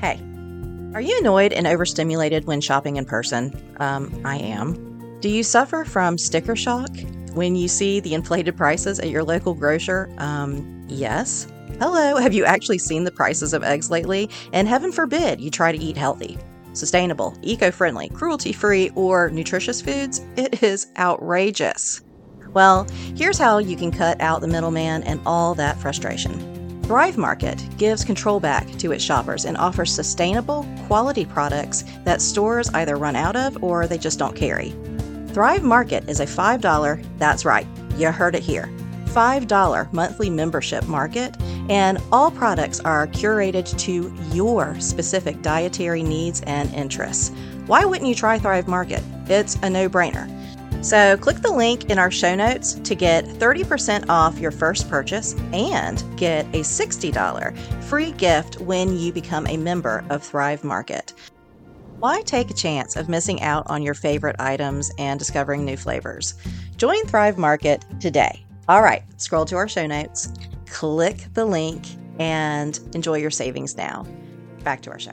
Hey, are you annoyed and overstimulated when shopping in person? Um, I am. Do you suffer from sticker shock when you see the inflated prices at your local grocer? Um, yes. Hello, have you actually seen the prices of eggs lately? And heaven forbid you try to eat healthy, sustainable, eco friendly, cruelty free, or nutritious foods? It is outrageous. Well, here's how you can cut out the middleman and all that frustration. Thrive Market gives control back to its shoppers and offers sustainable, quality products that stores either run out of or they just don't carry. Thrive Market is a $5, that's right, you heard it here, $5 monthly membership market, and all products are curated to your specific dietary needs and interests. Why wouldn't you try Thrive Market? It's a no brainer. So, click the link in our show notes to get 30% off your first purchase and get a $60 free gift when you become a member of Thrive Market. Why take a chance of missing out on your favorite items and discovering new flavors? Join Thrive Market today. All right, scroll to our show notes, click the link, and enjoy your savings now. Back to our show.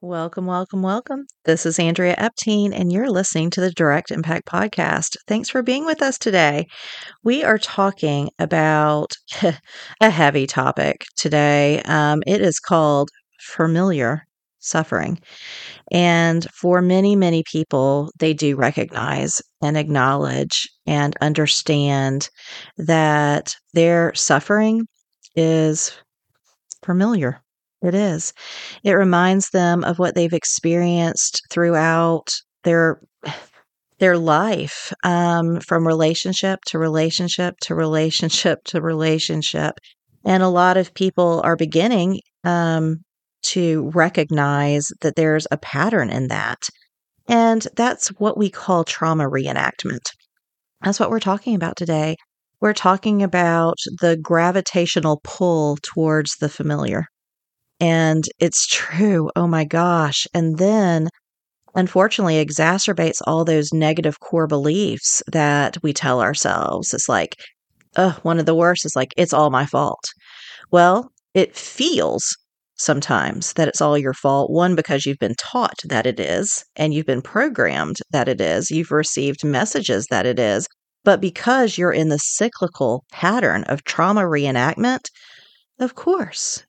Welcome, welcome, welcome. This is Andrea Epting, and you're listening to the Direct Impact Podcast. Thanks for being with us today. We are talking about a heavy topic today. Um, it is called familiar suffering. And for many, many people, they do recognize and acknowledge and understand that their suffering is familiar it is. It reminds them of what they've experienced throughout their their life, um, from relationship to relationship to relationship to relationship. And a lot of people are beginning um, to recognize that there's a pattern in that. And that's what we call trauma reenactment. That's what we're talking about today. We're talking about the gravitational pull towards the familiar. And it's true. Oh my gosh. And then unfortunately exacerbates all those negative core beliefs that we tell ourselves. It's like, oh, one of the worst is like, it's all my fault. Well, it feels sometimes that it's all your fault. One, because you've been taught that it is, and you've been programmed that it is, you've received messages that it is. But because you're in the cyclical pattern of trauma reenactment, of course,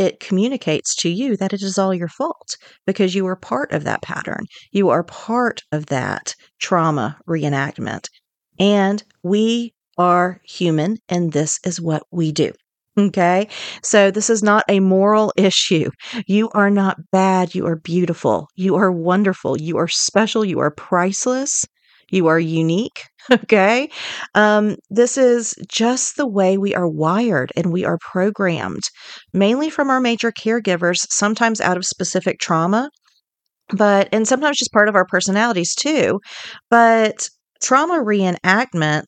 it communicates to you that it is all your fault because you are part of that pattern. You are part of that trauma reenactment. And we are human, and this is what we do. Okay. So this is not a moral issue. You are not bad. You are beautiful. You are wonderful. You are special. You are priceless. You are unique. Okay. Um, this is just the way we are wired and we are programmed, mainly from our major caregivers, sometimes out of specific trauma, but, and sometimes just part of our personalities too. But trauma reenactment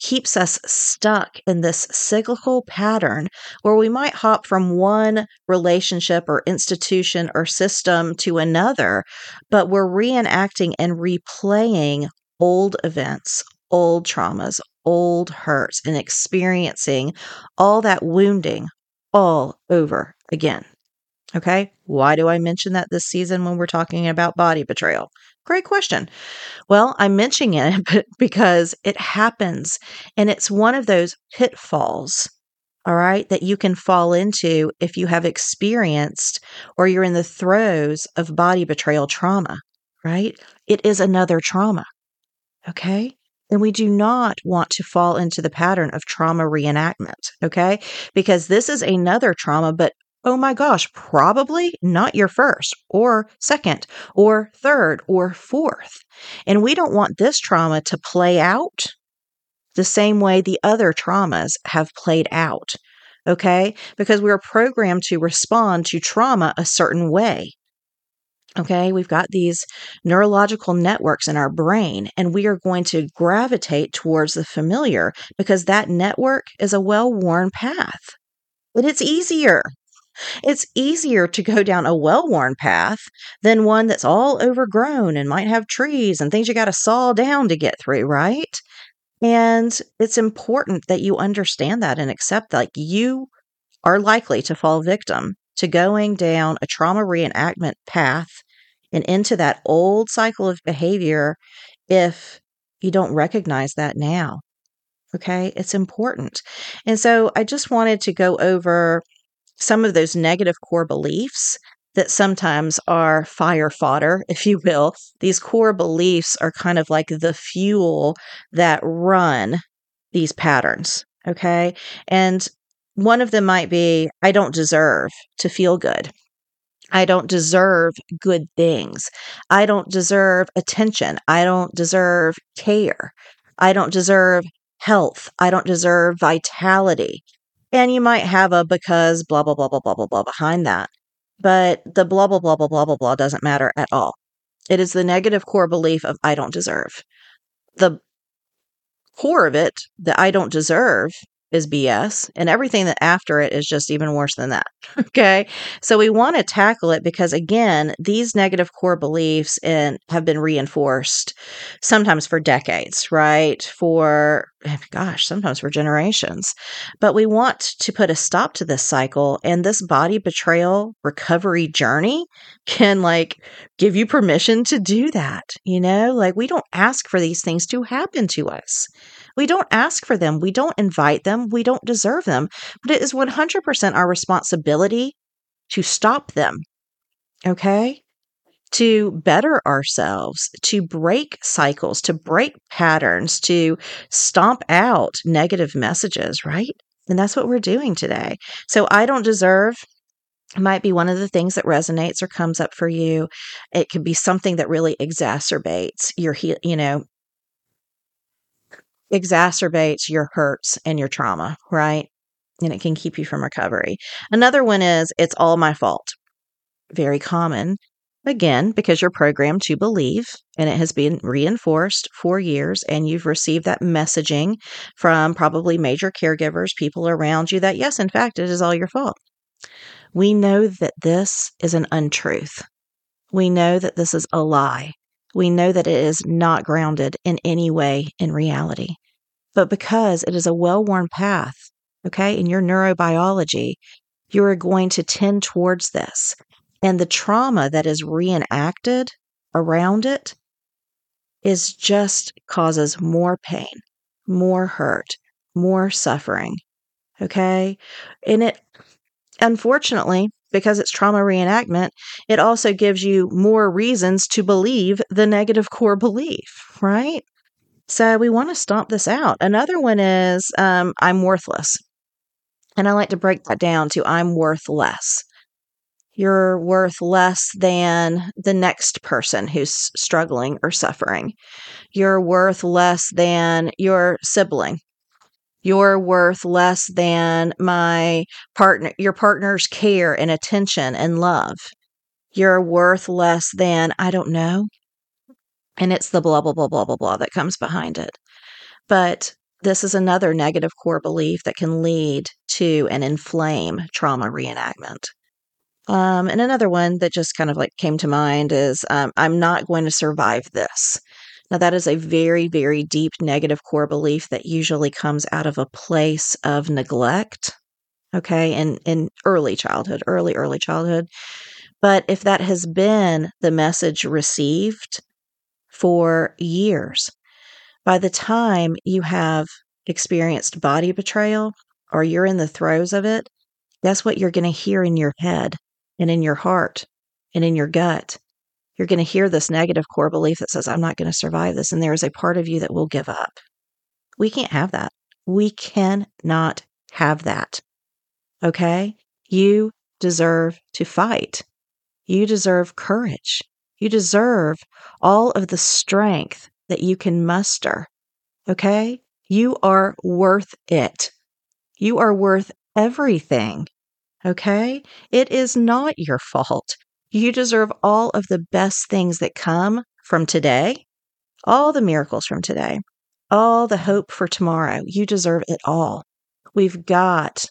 keeps us stuck in this cyclical pattern where we might hop from one relationship or institution or system to another, but we're reenacting and replaying old events, old traumas, old hurts, and experiencing all that wounding all over again. Okay. Why do I mention that this season when we're talking about body betrayal? Great question. Well, I'm mentioning it because it happens and it's one of those pitfalls, all right, that you can fall into if you have experienced or you're in the throes of body betrayal trauma, right? It is another trauma. Okay. And we do not want to fall into the pattern of trauma reenactment. Okay. Because this is another trauma, but oh my gosh, probably not your first or second or third or fourth. And we don't want this trauma to play out the same way the other traumas have played out. Okay. Because we are programmed to respond to trauma a certain way. Okay, we've got these neurological networks in our brain, and we are going to gravitate towards the familiar because that network is a well worn path. But it's easier. It's easier to go down a well worn path than one that's all overgrown and might have trees and things you got to saw down to get through, right? And it's important that you understand that and accept like you are likely to fall victim to going down a trauma reenactment path and into that old cycle of behavior if you don't recognize that now. Okay, it's important. And so I just wanted to go over some of those negative core beliefs that sometimes are fire fodder, if you will. These core beliefs are kind of like the fuel that run these patterns. Okay. And one of them might be I don't deserve to feel good. I don't deserve good things. I don't deserve attention. I don't deserve care. I don't deserve health. I don't deserve vitality. And you might have a because blah, blah, blah, blah, blah, blah, blah behind that. But the blah, blah, blah, blah, blah, blah, blah doesn't matter at all. It is the negative core belief of I don't deserve. The core of it, that I don't deserve, is BS, and everything that after it is just even worse than that. okay. So we want to tackle it because again, these negative core beliefs and have been reinforced sometimes for decades, right? For eh, gosh, sometimes for generations. But we want to put a stop to this cycle and this body betrayal recovery journey can like give you permission to do that. You know, like we don't ask for these things to happen to us. We don't ask for them. We don't invite them. We don't deserve them. But it is 100% our responsibility to stop them. Okay? To better ourselves, to break cycles, to break patterns, to stomp out negative messages, right? And that's what we're doing today. So I don't deserve might be one of the things that resonates or comes up for you. It could be something that really exacerbates your, you know, exacerbates your hurts and your trauma, right? And it can keep you from recovery. Another one is it's all my fault. Very common. Again, because you're programmed to believe and it has been reinforced for years, and you've received that messaging from probably major caregivers, people around you that, yes, in fact, it is all your fault. We know that this is an untruth. We know that this is a lie. We know that it is not grounded in any way in reality but because it is a well worn path, okay, in your neurobiology, you are going to tend towards this. And the trauma that is reenacted around it is just causes more pain, more hurt, more suffering. Okay. And it, unfortunately, because it's trauma reenactment, it also gives you more reasons to believe the negative core belief, right? So we want to stomp this out. Another one is um, I'm worthless. And I like to break that down to I'm worth less. You're worth less than the next person who's struggling or suffering. You're worth less than your sibling. You're worth less than my partner, your partner's care and attention and love. You're worth less than, I don't know, and it's the blah, blah, blah, blah, blah, blah that comes behind it. But this is another negative core belief that can lead to and inflame trauma reenactment. Um, and another one that just kind of like came to mind is um, I'm not going to survive this. Now, that is a very, very deep negative core belief that usually comes out of a place of neglect, okay, in, in early childhood, early, early childhood. But if that has been the message received for years. By the time you have experienced body betrayal or you're in the throes of it, that's what you're going to hear in your head and in your heart and in your gut. You're going to hear this negative core belief that says, I'm not going to survive this. And there is a part of you that will give up. We can't have that. We cannot have that. Okay? You deserve to fight. You deserve courage. You deserve all of the strength that you can muster. Okay? You are worth it. You are worth everything. Okay? It is not your fault. You deserve all of the best things that come from today, all the miracles from today, all the hope for tomorrow. You deserve it all. We've got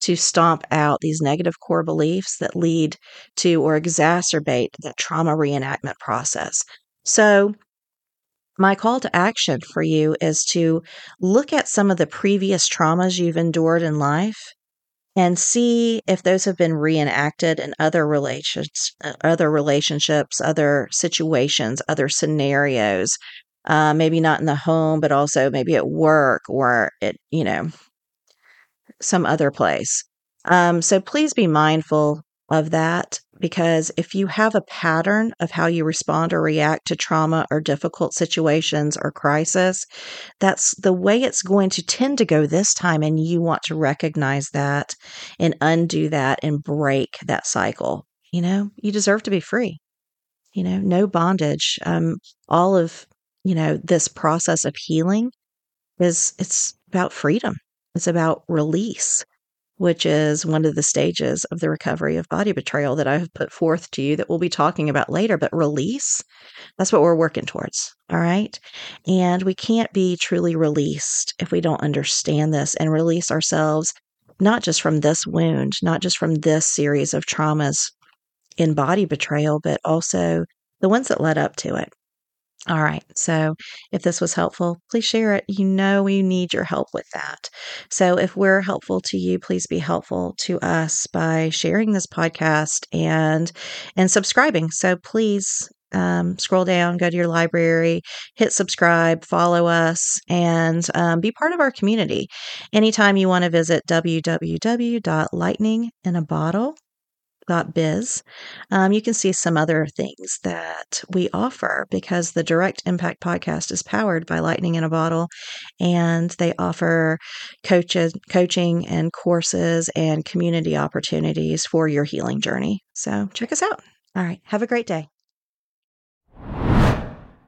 to stomp out these negative core beliefs that lead to or exacerbate the trauma reenactment process. So, my call to action for you is to look at some of the previous traumas you've endured in life and see if those have been reenacted in other relations uh, other relationships other situations other scenarios uh, maybe not in the home but also maybe at work or at you know some other place um, so please be mindful of that because if you have a pattern of how you respond or react to trauma or difficult situations or crisis, that's the way it's going to tend to go this time. And you want to recognize that and undo that and break that cycle. You know, you deserve to be free. You know, no bondage. Um, all of, you know, this process of healing is it's about freedom. It's about release which is one of the stages of the recovery of body betrayal that I have put forth to you that we'll be talking about later. But release, that's what we're working towards. All right. And we can't be truly released if we don't understand this and release ourselves, not just from this wound, not just from this series of traumas in body betrayal, but also the ones that led up to it. All right. So if this was helpful, please share it. You know, we need your help with that. So if we're helpful to you, please be helpful to us by sharing this podcast and and subscribing. So please um, scroll down, go to your library, hit subscribe, follow us, and um, be part of our community. Anytime you want to visit www.lightninginabottle biz, um, you can see some other things that we offer because the Direct Impact podcast is powered by Lightning in a Bottle, and they offer coaches, coaching and courses and community opportunities for your healing journey. So check us out. All right. Have a great day.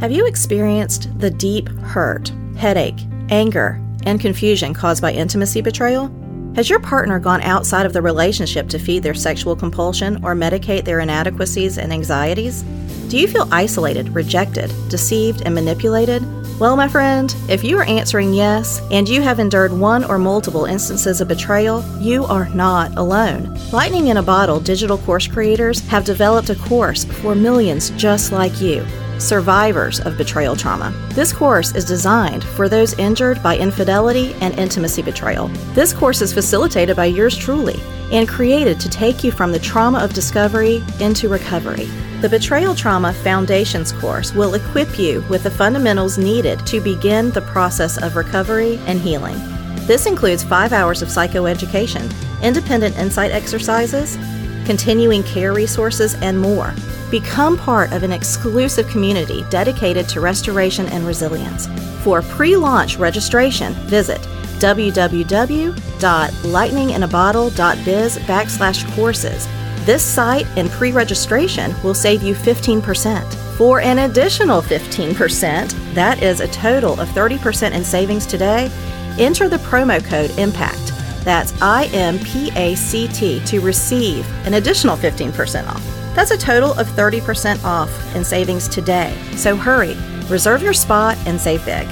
Have you experienced the deep hurt, headache, anger, and confusion caused by intimacy betrayal? Has your partner gone outside of the relationship to feed their sexual compulsion or medicate their inadequacies and anxieties? Do you feel isolated, rejected, deceived, and manipulated? Well, my friend, if you are answering yes and you have endured one or multiple instances of betrayal, you are not alone. Lightning in a Bottle digital course creators have developed a course for millions just like you survivors of betrayal trauma. This course is designed for those injured by infidelity and intimacy betrayal. This course is facilitated by yours truly and created to take you from the trauma of discovery into recovery. The Betrayal Trauma Foundations course will equip you with the fundamentals needed to begin the process of recovery and healing. This includes five hours of psychoeducation, independent insight exercises, continuing care resources, and more. Become part of an exclusive community dedicated to restoration and resilience. For pre launch registration, visit www.lightninginabottle.biz backslash courses. This site and pre registration will save you 15%. For an additional 15%, that is a total of 30% in savings today, enter the promo code IMPACT. That's I M P A C T to receive an additional 15% off. That's a total of 30% off in savings today. So hurry, reserve your spot, and save big.